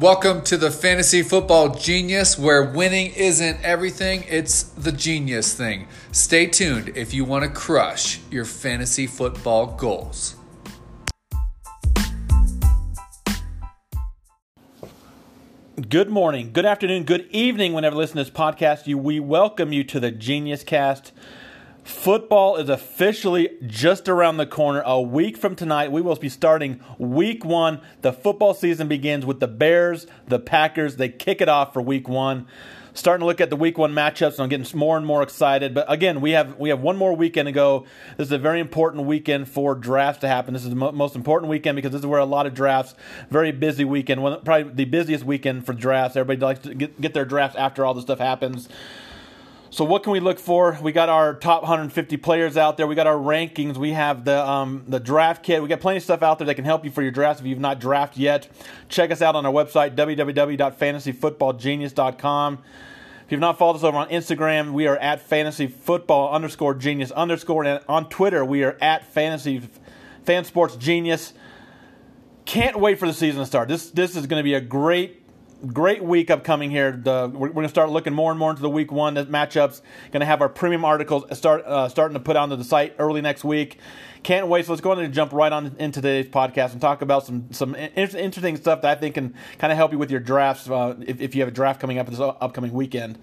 Welcome to the Fantasy Football Genius, where winning isn't everything, it's the genius thing. Stay tuned if you want to crush your fantasy football goals. Good morning, good afternoon, good evening, whenever you listen to this podcast. You, we welcome you to the Genius Cast. Football is officially just around the corner. A week from tonight, we will be starting week one. The football season begins with the Bears, the Packers. They kick it off for week one. Starting to look at the week one matchups, and I'm getting more and more excited. But again, we have we have one more weekend to go. This is a very important weekend for drafts to happen. This is the mo- most important weekend because this is where a lot of drafts. Very busy weekend, one, probably the busiest weekend for drafts. Everybody likes to get, get their drafts after all this stuff happens. So what can we look for? We got our top 150 players out there. We got our rankings. We have the um, the draft kit. We got plenty of stuff out there that can help you for your drafts if you've not drafted yet. Check us out on our website www.fantasyfootballgenius.com. If you've not followed us over on Instagram, we are at fantasyfootball underscore genius underscore, and on Twitter we are at fantasy fan sports genius. Can't wait for the season to start. This this is going to be a great great week upcoming here. The, we're, going to start looking more and more into the week one the matchups. Going to have our premium articles start uh, starting to put onto the site early next week. Can't wait. So let's go ahead and jump right on into today's podcast and talk about some some interesting stuff that I think can kind of help you with your drafts uh, if, if you have a draft coming up this upcoming weekend.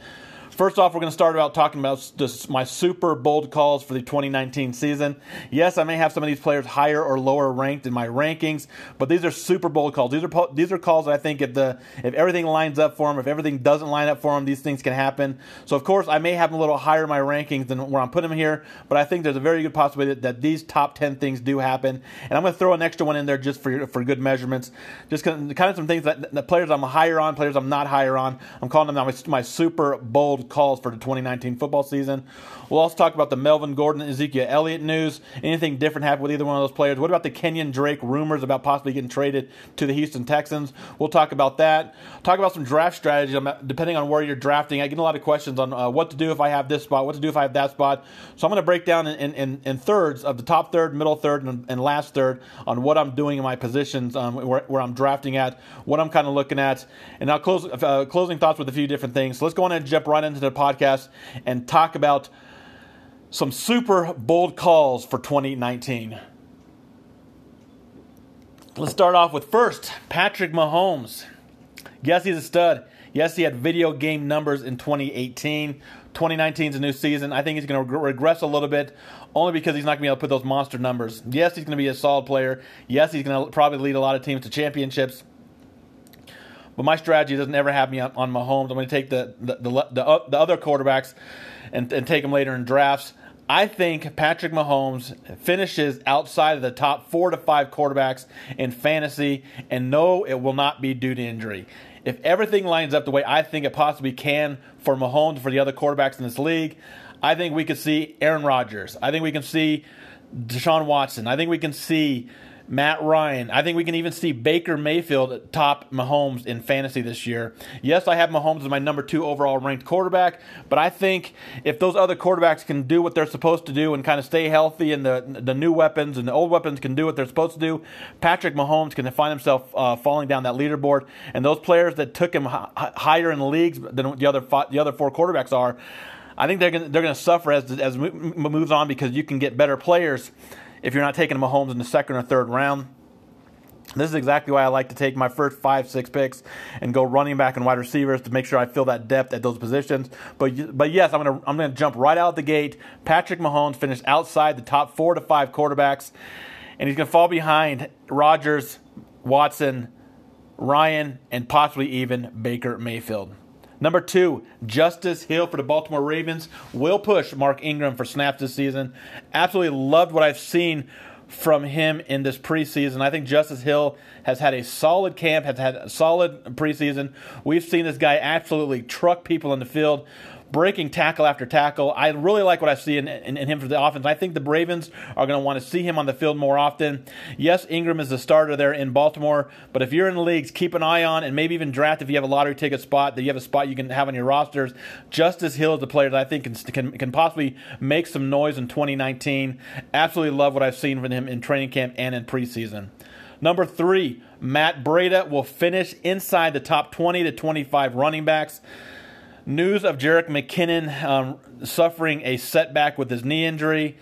First off, we're going to start out talking about this, my super bold calls for the 2019 season. Yes, I may have some of these players higher or lower ranked in my rankings, but these are super bold calls. These are these are calls that I think if the if everything lines up for them, if everything doesn't line up for them, these things can happen. So of course, I may have them a little higher in my rankings than where I'm putting them here, but I think there's a very good possibility that, that these top 10 things do happen, and I'm going to throw an extra one in there just for for good measurements. Just kind of, some things that the players I'm higher on, players I'm not higher on. I'm calling them now my, my super bold calls for the 2019 football season. We'll also talk about the Melvin Gordon, Ezekiel Elliott news. Anything different happen with either one of those players? What about the Kenyon Drake rumors about possibly getting traded to the Houston Texans? We'll talk about that. Talk about some draft strategy depending on where you're drafting. I get a lot of questions on uh, what to do if I have this spot, what to do if I have that spot. So I'm going to break down in, in, in, thirds of the top third, middle third, and, and last third on what I'm doing in my positions, um, where, where, I'm drafting at, what I'm kind of looking at, and I'll close uh, closing thoughts with a few different things. So let's go on and jump right into the podcast and talk about some super bold calls for 2019. Let's start off with first Patrick Mahomes. Yes, he's a stud. Yes, he had video game numbers in 2018. 2019 is a new season. I think he's going to regress a little bit only because he's not going to be able to put those monster numbers. Yes, he's going to be a solid player. Yes, he's going to probably lead a lot of teams to championships. But my strategy doesn't ever have me on, on Mahomes. I'm going to take the the, the, the, uh, the other quarterbacks and, and take them later in drafts. I think Patrick Mahomes finishes outside of the top four to five quarterbacks in fantasy, and no, it will not be due to injury. If everything lines up the way I think it possibly can for Mahomes for the other quarterbacks in this league, I think we could see Aaron Rodgers. I think we can see Deshaun Watson. I think we can see Matt Ryan. I think we can even see Baker Mayfield top Mahomes in fantasy this year. Yes, I have Mahomes as my number two overall ranked quarterback, but I think if those other quarterbacks can do what they're supposed to do and kind of stay healthy, and the the new weapons and the old weapons can do what they're supposed to do, Patrick Mahomes can find himself uh, falling down that leaderboard. And those players that took him h- higher in the leagues than the other five, the other four quarterbacks are. I think they're gonna, they're going to suffer as as moves on because you can get better players if you're not taking Mahomes in the second or third round. This is exactly why I like to take my first five, six picks and go running back and wide receivers to make sure I fill that depth at those positions. But but yes, I'm gonna I'm gonna jump right out the gate. Patrick Mahomes finished outside the top four to five quarterbacks, and he's gonna fall behind Rodgers, Watson, Ryan, and possibly even Baker Mayfield. Number two, Justice Hill for the Baltimore Ravens will push Mark Ingram for snaps this season. Absolutely loved what I've seen from him in this preseason. I think Justice Hill has had a solid camp, has had a solid preseason. We've seen this guy absolutely truck people in the field breaking tackle after tackle. I really like what I see in, in, in him for the offense. I think the Ravens are going to want to see him on the field more often. Yes, Ingram is the starter there in Baltimore, but if you're in the leagues, keep an eye on and maybe even draft if you have a lottery ticket spot that you have a spot you can have on your rosters. Justice Hill is the player that I think can, can, can possibly make some noise in 2019. Absolutely love what I've seen from him in training camp and in preseason. Number three, Matt Breida will finish inside the top 20 to 25 running backs. News of Jerick McKinnon um, suffering a setback with his knee injury.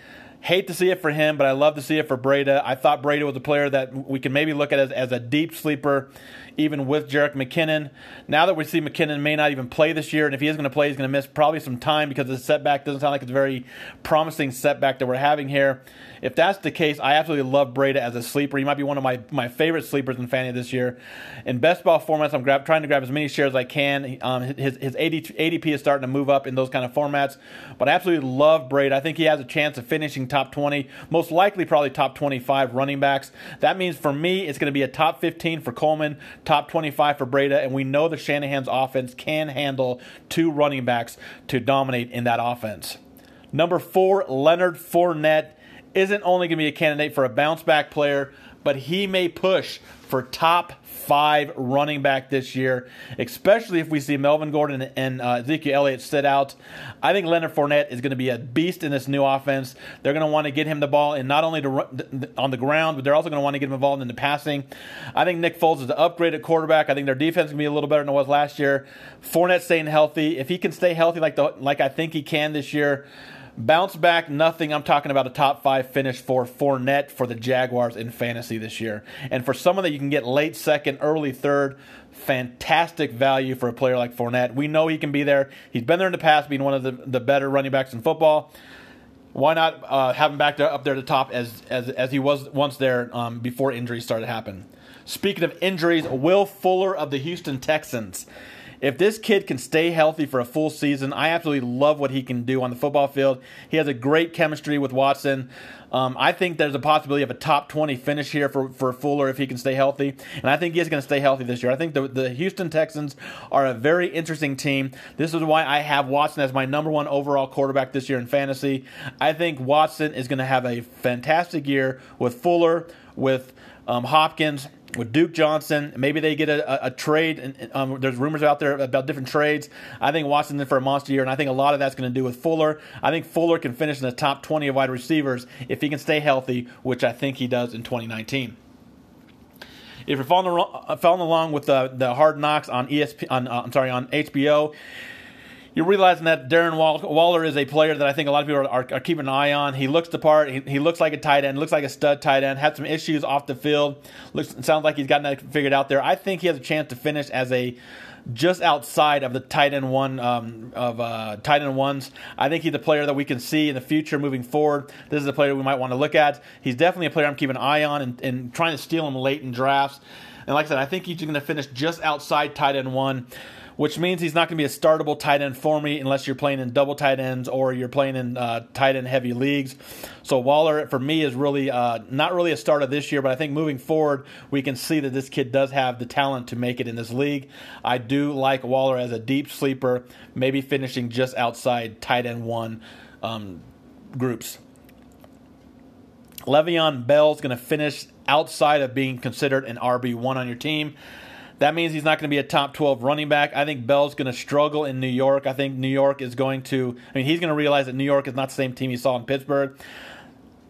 Hate to see it for him, but I love to see it for Breida. I thought Breida was a player that we can maybe look at as, as a deep sleeper even with Jerick McKinnon. Now that we see McKinnon may not even play this year, and if he is going to play, he's going to miss probably some time because the setback doesn't sound like it's a very promising setback that we're having here. If that's the case, I absolutely love Breida as a sleeper. He might be one of my, my favorite sleepers in Fantasy this year. In best ball formats, I'm trying to grab as many shares as I can. Um, his his ADP is starting to move up in those kind of formats, but I absolutely love Breida. I think he has a chance of finishing top 20, most likely probably top 25 running backs. That means for me, it's going to be a top 15 for Coleman, top 25 for Breida, and we know the Shanahan's offense can handle two running backs to dominate in that offense. Number four, Leonard Fournette isn't only going to be a candidate for a bounce back player, but he may push for top five running back this year, especially if we see Melvin Gordon and uh, Ezekiel Elliott sit out. I think Leonard Fournette is going to be a beast in this new offense. They're going to want to get him the ball, and not only to on the ground, but they're also going to want to get him involved in the passing. I think Nick Foles is an upgraded quarterback. I think their defense to be a little better than it was last year. Fournette staying healthy. If he can stay healthy like the like I think he can this year. Bounce back, nothing. I'm talking about a top five finish for Fournette for the Jaguars in fantasy this year. And for someone that you can get late second, early third, fantastic value for a player like Fournette. We know he can be there. He's been there in the past, being one of the, the better running backs in football. Why not uh, have him back there, up there at the top as, as, as he was once there um, before injuries started to happen? Speaking of injuries, Will Fuller of the Houston Texans if this kid can stay healthy for a full season, I absolutely love what he can do on the football field. He has a great chemistry with Watson. Um, I think there's a possibility of a top 20 finish here for, for Fuller if he can stay healthy. And I think he is going to stay healthy this year. I think the, the Houston Texans are a very interesting team. This is why I have Watson as my number one overall quarterback this year in fantasy. I think Watson is going to have a fantastic year with Fuller, with um, Hopkins with Duke Johnson. Maybe they get a, a, a trade. Um, there's rumors out there about different trades. I think in for a monster year, and I think a lot of that's going to do with Fuller. I think Fuller can finish in the top 20 of wide receivers if he can stay healthy, which I think he does in 2019. If you're following, uh, following along with the, the Hard Knocks on ESP, on, uh, I'm sorry, on HBO, you're realizing that Darren Waller is a player that I think a lot of people are, are, are keeping an eye on. He looks the part. He, he, looks like a tight end. Looks like a stud tight end. Had some issues off the field. Looks sounds like he's gotten that figured out there. I think he has a chance to finish as a just outside of the tight end one um, of uh, tight end ones. I think he's a player that we can see in the future moving forward. This is a player we might want to look at. He's definitely a player I'm keeping an eye on and, and trying to steal him late in drafts. And like I said, I think he's going to finish just outside tight end one which means he's not going to be a startable tight end for me unless you're playing in double tight ends or you're playing in uh, tight end heavy leagues. So Waller, for me, is really uh, not really a starter this year, but I think moving forward, we can see that this kid does have the talent to make it in this league. I do like Waller as a deep sleeper, maybe finishing just outside tight end one um, groups. Le'Veon Bell's going to finish outside of being considered an RB1 on your team. That means he's not going to be a top 12 running back. I think Bell's going to struggle in New York. I think New York is going to, I mean, he's going to realize that New York is not the same team he saw in Pittsburgh.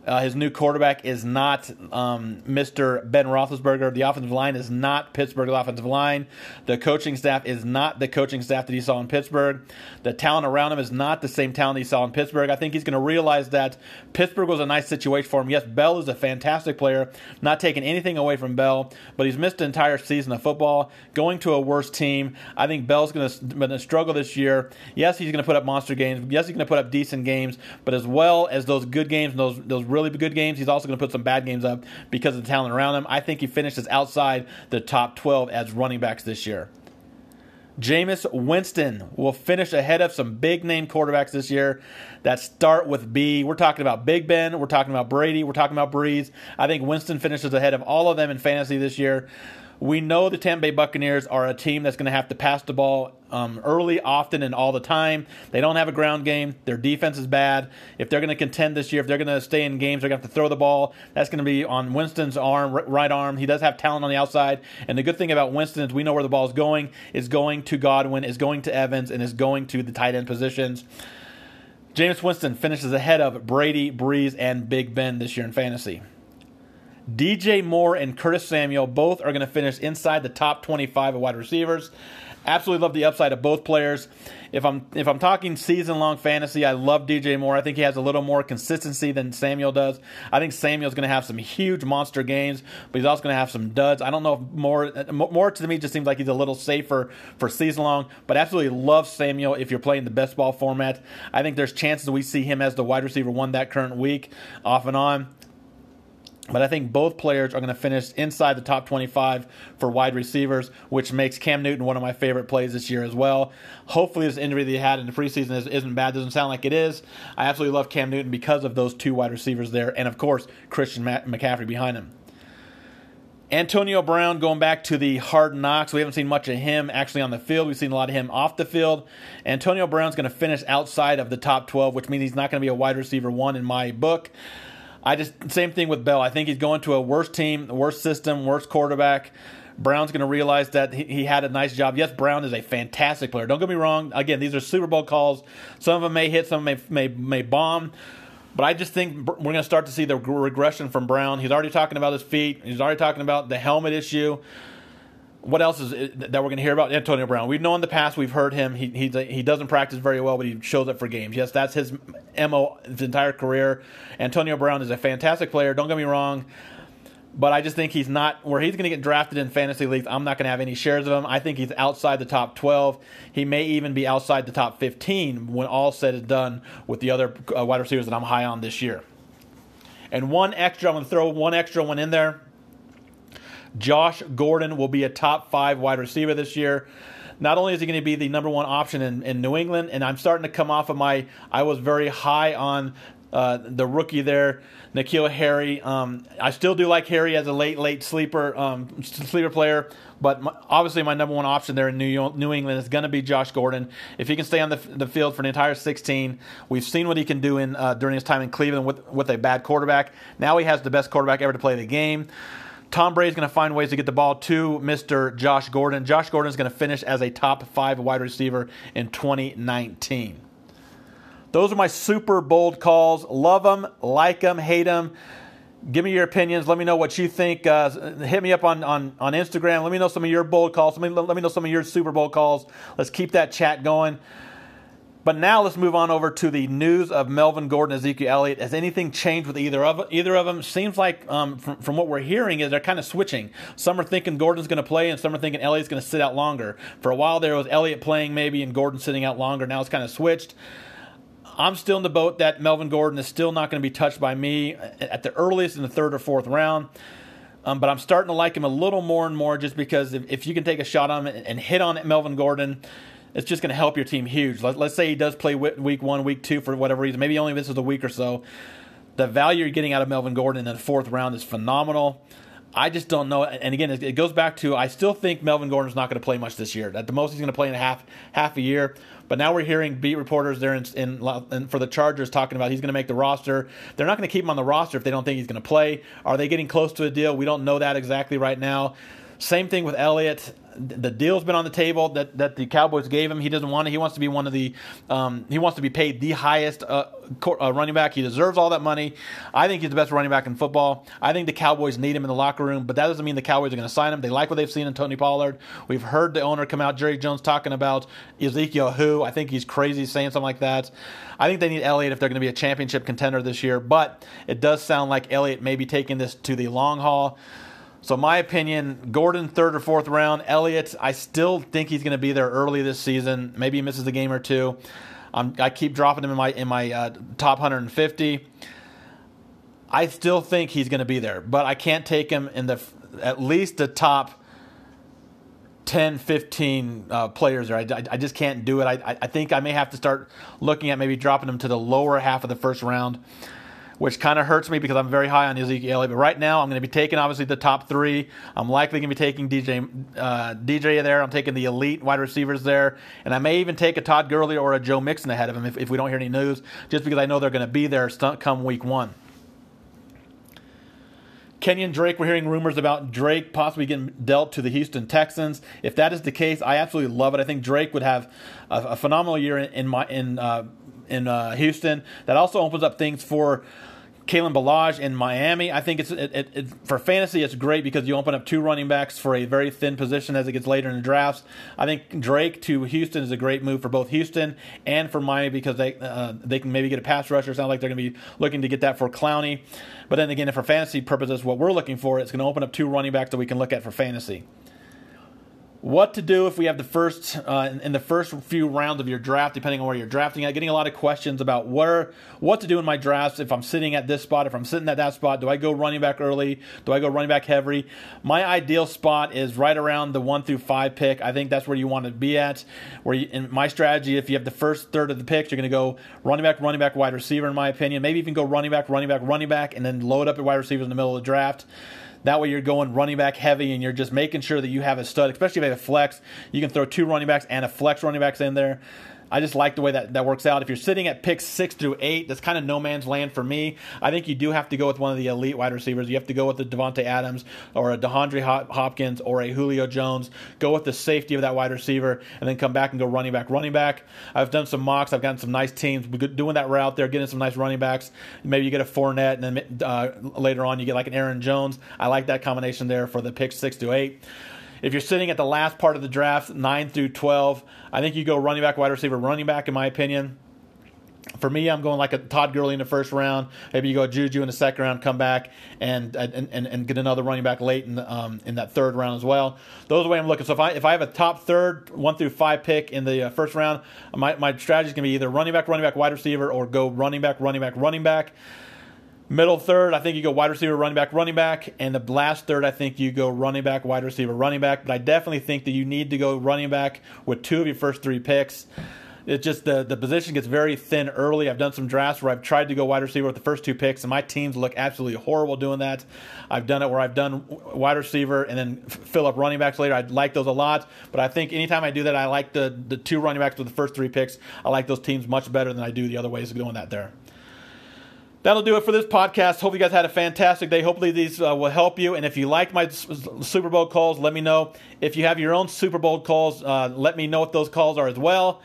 Uh, his new quarterback is not um, Mr. Ben Roethlisberger. The offensive line is not Pittsburgh's offensive line. The coaching staff is not the coaching staff that he saw in Pittsburgh. The talent around him is not the same talent he saw in Pittsburgh. I think he's going to realize that Pittsburgh was a nice situation for him. Yes, Bell is a fantastic player, not taking anything away from Bell, but he's missed an entire season of football, going to a worse team. I think Bell's going to struggle this year. Yes, he's going to put up monster games. Yes, he's going to put up decent games, but as well as those good games and those those really good games. He's also going to put some bad games up because of the talent around him. I think he finishes outside the top 12 as running backs this year. Jameis Winston will finish ahead of some big name quarterbacks this year that start with B. We're talking about Big Ben, we're talking about Brady, we're talking about Brees. I think Winston finishes ahead of all of them in fantasy this year. We know the Tampa Bay Buccaneers are a team that's going to have to pass the ball um, early, often, and all the time. They don't have a ground game. Their defense is bad. If they're going to contend this year, if they're going to stay in games, they're going to have to throw the ball. That's going to be on Winston's arm, right arm. He does have talent on the outside. And the good thing about Winston is we know where the ball is going. It's going to Godwin, is going to Evans, and is going to the tight end positions. Jameis Winston finishes ahead of Brady, Brees, and Big Ben this year in fantasy. DJ Moore and Curtis Samuel both are going to finish inside the top 25 of wide receivers. Absolutely love the upside of both players. If I'm if I'm talking season long fantasy, I love DJ Moore. I think he has a little Moore consistency than Samuel does. I think Samuel's going to have some huge monster games, but he's also going to have some duds. I don't know if Moore more to me just seems like he's a little safer for season long, but absolutely love Samuel if you're playing the best ball format. I think there's chances we see him as the wide receiver one that current week off and on. But I think both players are going to finish inside the top 25 for wide receivers, which makes Cam Newton one of my favorite plays this year as well. Hopefully, this injury that he had in the preseason is, isn't bad. Doesn't sound like it is. I absolutely love Cam Newton because of those two wide receivers there, and of course, Christian McCaffrey behind him. Antonio Brown going back to the hard knocks. We haven't seen much of him actually on the field. We've seen a lot of him off the field. Antonio Brown's going to finish outside of the top 12, which means he's not going to be a wide receiver one in my book. I just same thing with Bell. I think he's going to a worse team, worse system, worse quarterback. Brown's going to realize that he, he, had a nice job. Yes, Brown is a fantastic player. Don't get me wrong. Again, these are super bold calls. Some of them may hit, some may may, may bomb. But I just think we're going to start to see the regression from Brown. He's already talking about his feet. He's already talking about the helmet issue what else is that we're going to hear about Antonio Brown? We know in the past we've heard him. He he he doesn't practice very well, but he shows up for games. Yes, that's his mo his entire career. Antonio Brown is a fantastic player. Don't get me wrong, but I just think he's not where he's going to get drafted in fantasy leagues. I'm not going to have any shares of him. I think he's outside the top 12. He may even be outside the top 15 when all said and done with the other uh, wide receivers that I'm high on this year. And one extra, I'm going to throw one extra one in there Josh Gordon will be a top five wide receiver this year. Not only is he going to be the number one option in, in New England, and I'm starting to come off of my, I was very high on uh, the rookie there, N'Keal Harry. Um, I still do like Harry as a late, late sleeper, um, sleeper player, but my, obviously my number one option there in New, New England is going to be Josh Gordon. If he can stay on the, the field for the entire 16, we've seen what he can do in uh, during his time in Cleveland with with a bad quarterback. Now he has the best quarterback ever to play the game. Tom Brady's going to find ways to get the ball to Mr. Josh Gordon. Josh Gordon is going to finish as a top five wide receiver in 2019. Those are my super bold calls. Love them, like them, hate them. Give me your opinions. Let me know what you think. Uh, hit me up on, on, on Instagram. Let me know some of your bold calls. Let me, let me know some of your super bold calls. Let's keep that chat going. But now let's move on over to the news of Melvin Gordon, Ezekiel Elliott. Has anything changed with either of either of them? Seems like um, from, from what we're hearing is they're kind of switching. Some are thinking Gordon's going to play, and some are thinking Elliott's going to sit out longer. For a while there was Elliott playing maybe, and Gordon sitting out longer. Now it's kind of switched. I'm still in the boat that Melvin Gordon is still not going to be touched by me at the earliest in the third or fourth round. Um, but I'm starting to like him a little more and more just because if, if you can take a shot on him and, and hit on Melvin Gordon, it's just going to help your team huge. Let, us say he does play week one, week two for whatever reason. Maybe only this is a week or so. The value you're getting out of Melvin Gordon in the fourth round is phenomenal. I just don't know. And again, it goes back to I still think Melvin Gordon's not going to play much this year. At the most, he's going to play in a half half a year. But now we're hearing beat reporters there in, in, in for the Chargers talking about he's going to make the roster. They're not going to keep him on the roster if they don't think he's going to play. Are they getting close to a deal? We don't know that exactly right now. Same thing with Elliott the deal's been on the table that, that the Cowboys gave him. He doesn't want it. He wants to be one of the. Um, he wants to be paid the highest uh, uh, running back. He deserves all that money. I think he's the best running back in football. I think the Cowboys need him in the locker room, but that doesn't mean the Cowboys are going to sign him. They like what they've seen in Tony Pollard. We've heard the owner come out, Jerry Jones, talking about Ezekiel who. I think he's crazy saying something like that. I think they need Elliott if they're going to be a championship contender this year, but it does sound like Elliott may be taking this to the long haul. So my opinion, Gordon third or fourth round. Elliott, I still think he's going to be there early this season. Maybe he misses a game or two. I keep dropping him in my in my uh, top 150. I still think he's going to be there, but I can't take him in the at least the top 10, 15 uh, players there. I, I, I, just can't do it. I, I think I may have to start looking at maybe dropping him to the lower half of the first round which kind of hurts me because I'm very high on Ezekiel Elliott. But right now, I'm going to be taking obviously the top three. I'm likely going to be taking DJ uh, DJ there. I'm taking the elite wide receivers there, and I may even take a Todd Gurley or a Joe Mixon ahead of him if, if we don't hear any news, just because I know they're going to be there come week one. Kenyon Drake, we're hearing rumors about Drake possibly getting dealt to the Houston Texans. If that is the case, I absolutely love it. I think Drake would have a, a phenomenal year in, in my in uh, in uh, Houston. That also opens up things for Kalen Ballage in Miami. I think it's it, it, for fantasy. It's great because you open up two running backs for a very thin position as it gets later in the drafts. I think Drake to Houston is a great move for both Houston and for Miami because they uh, they can maybe get a pass rusher. Sounds like they're going to be looking to get that for Clowney. But then again, for fantasy purposes, what we're looking for, it's going to open up two running backs that we can look at for fantasy what to do if we have the first uh, in, the first few rounds of your draft, depending on where you're drafting at. Getting a lot of questions about where what to do in my drafts if I'm sitting at this spot, if I'm sitting at that spot. Do I go running back early? Do I go running back heavy? My ideal spot is right around the one through five pick. I think that's where you want to be at. Where you, in my strategy, if you have the first third of the picks, you're going to go running back, running back, wide receiver. In my opinion, maybe even go running back, running back, running back, and then load up at wide receivers in the middle of the draft. That way, you're going running back heavy, and you're just making sure that you have a stud. Especially if you have a flex, you can throw two running backs and a flex running backs in there. I just like the way that, that works out. If you're sitting at picks six through eight, that's kind of no man's land for me. I think you do have to go with one of the elite wide receivers. You have to go with the Davante Adams or a DeAndre Hopkins or a Julio Jones. Go with the safety of that wide receiver, and then come back and go running back, running back. I've done some mocks. I've gotten some nice teams doing that route there, getting some nice running backs. Maybe you get a Fournette, and then uh, later on you get like an Aaron Jones. I like that combination there for the picks six to eight. If you're sitting at the last part of the draft, 9 through 12, I think you go running back, wide receiver, running back, in my opinion. For me, I'm going like a Todd Gurley in the first round. Maybe you go Juju in the second round, come back and and, and, get another running back late in the, um, in that third round as well. Those are the way I'm looking. So if I if I have a top third one through five pick in the uh, first round, my my strategy is going to be either running back, running back, wide receiver, or go running back, running back, running back. Middle third, I think you go wide receiver, running back, running back. And the last third, I think you go running back, wide receiver, running back. But I definitely think that you need to go running back with two of your first three picks. It's just the, the position gets very thin early. I've done some drafts where I've tried to go wide receiver with the first two picks, and my teams look absolutely horrible doing that. I've done it where I've done wide receiver and then fill up running backs later. I like those a lot, but I think anytime I do that, I like the, the two running backs with the first three picks. I like those teams much better than I do the other ways of doing that there that'll do it for this podcast. Hope you guys had a fantastic day. Hopefully, these uh, will help you. And if you like my super bold calls, let me know. If you have your own super bold calls, uh, let me know what those calls are as well.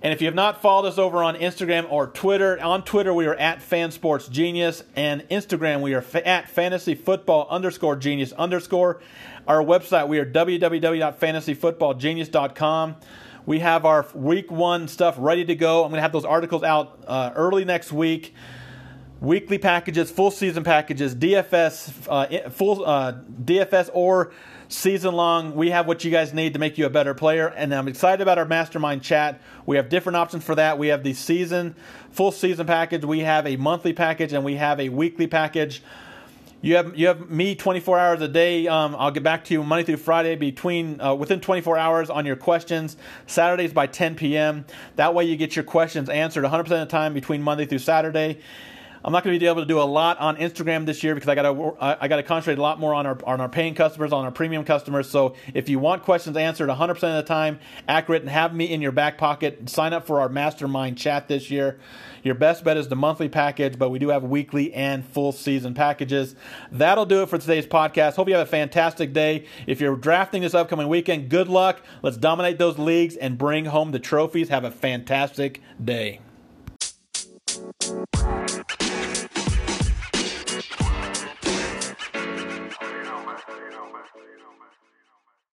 And if you have not followed us over on Instagram or Twitter, on Twitter we are at FanSportsGenius, and Instagram we are at Fantasy Football underscore Genius underscore. Our website we are www.fantasyfootballgenius.com. We have our week one stuff ready to go. I'm going to have those articles out uh, early next week weekly packages, full season packages, DFS, uh, full uh, DFS or season long. We have what you guys need to make you a better player, and I'm excited about our mastermind chat. We have different options for that. We have the season, full season package. We have a monthly package, and we have a weekly package. You have you have me 24 hours a day. Um, I'll get back to you Monday through Friday between uh, within 24 hours on your questions. Saturdays by 10 p.m. That way you get your questions answered 100% of the time between Monday through Saturday. I'm not going to be able to do a lot on Instagram this year because I got to I got to concentrate a lot more on our on our paying customers, on our premium customers. So if you want questions answered 100% of the time, accurate, and have me in your back pocket, sign up for our mastermind chat this year. Your best bet is the monthly package, but we do have weekly and full season packages. That'll do it for today's podcast. Hope you have a fantastic day. If you're drafting this upcoming weekend, good luck. Let's dominate those leagues and bring home the trophies. Have a fantastic day.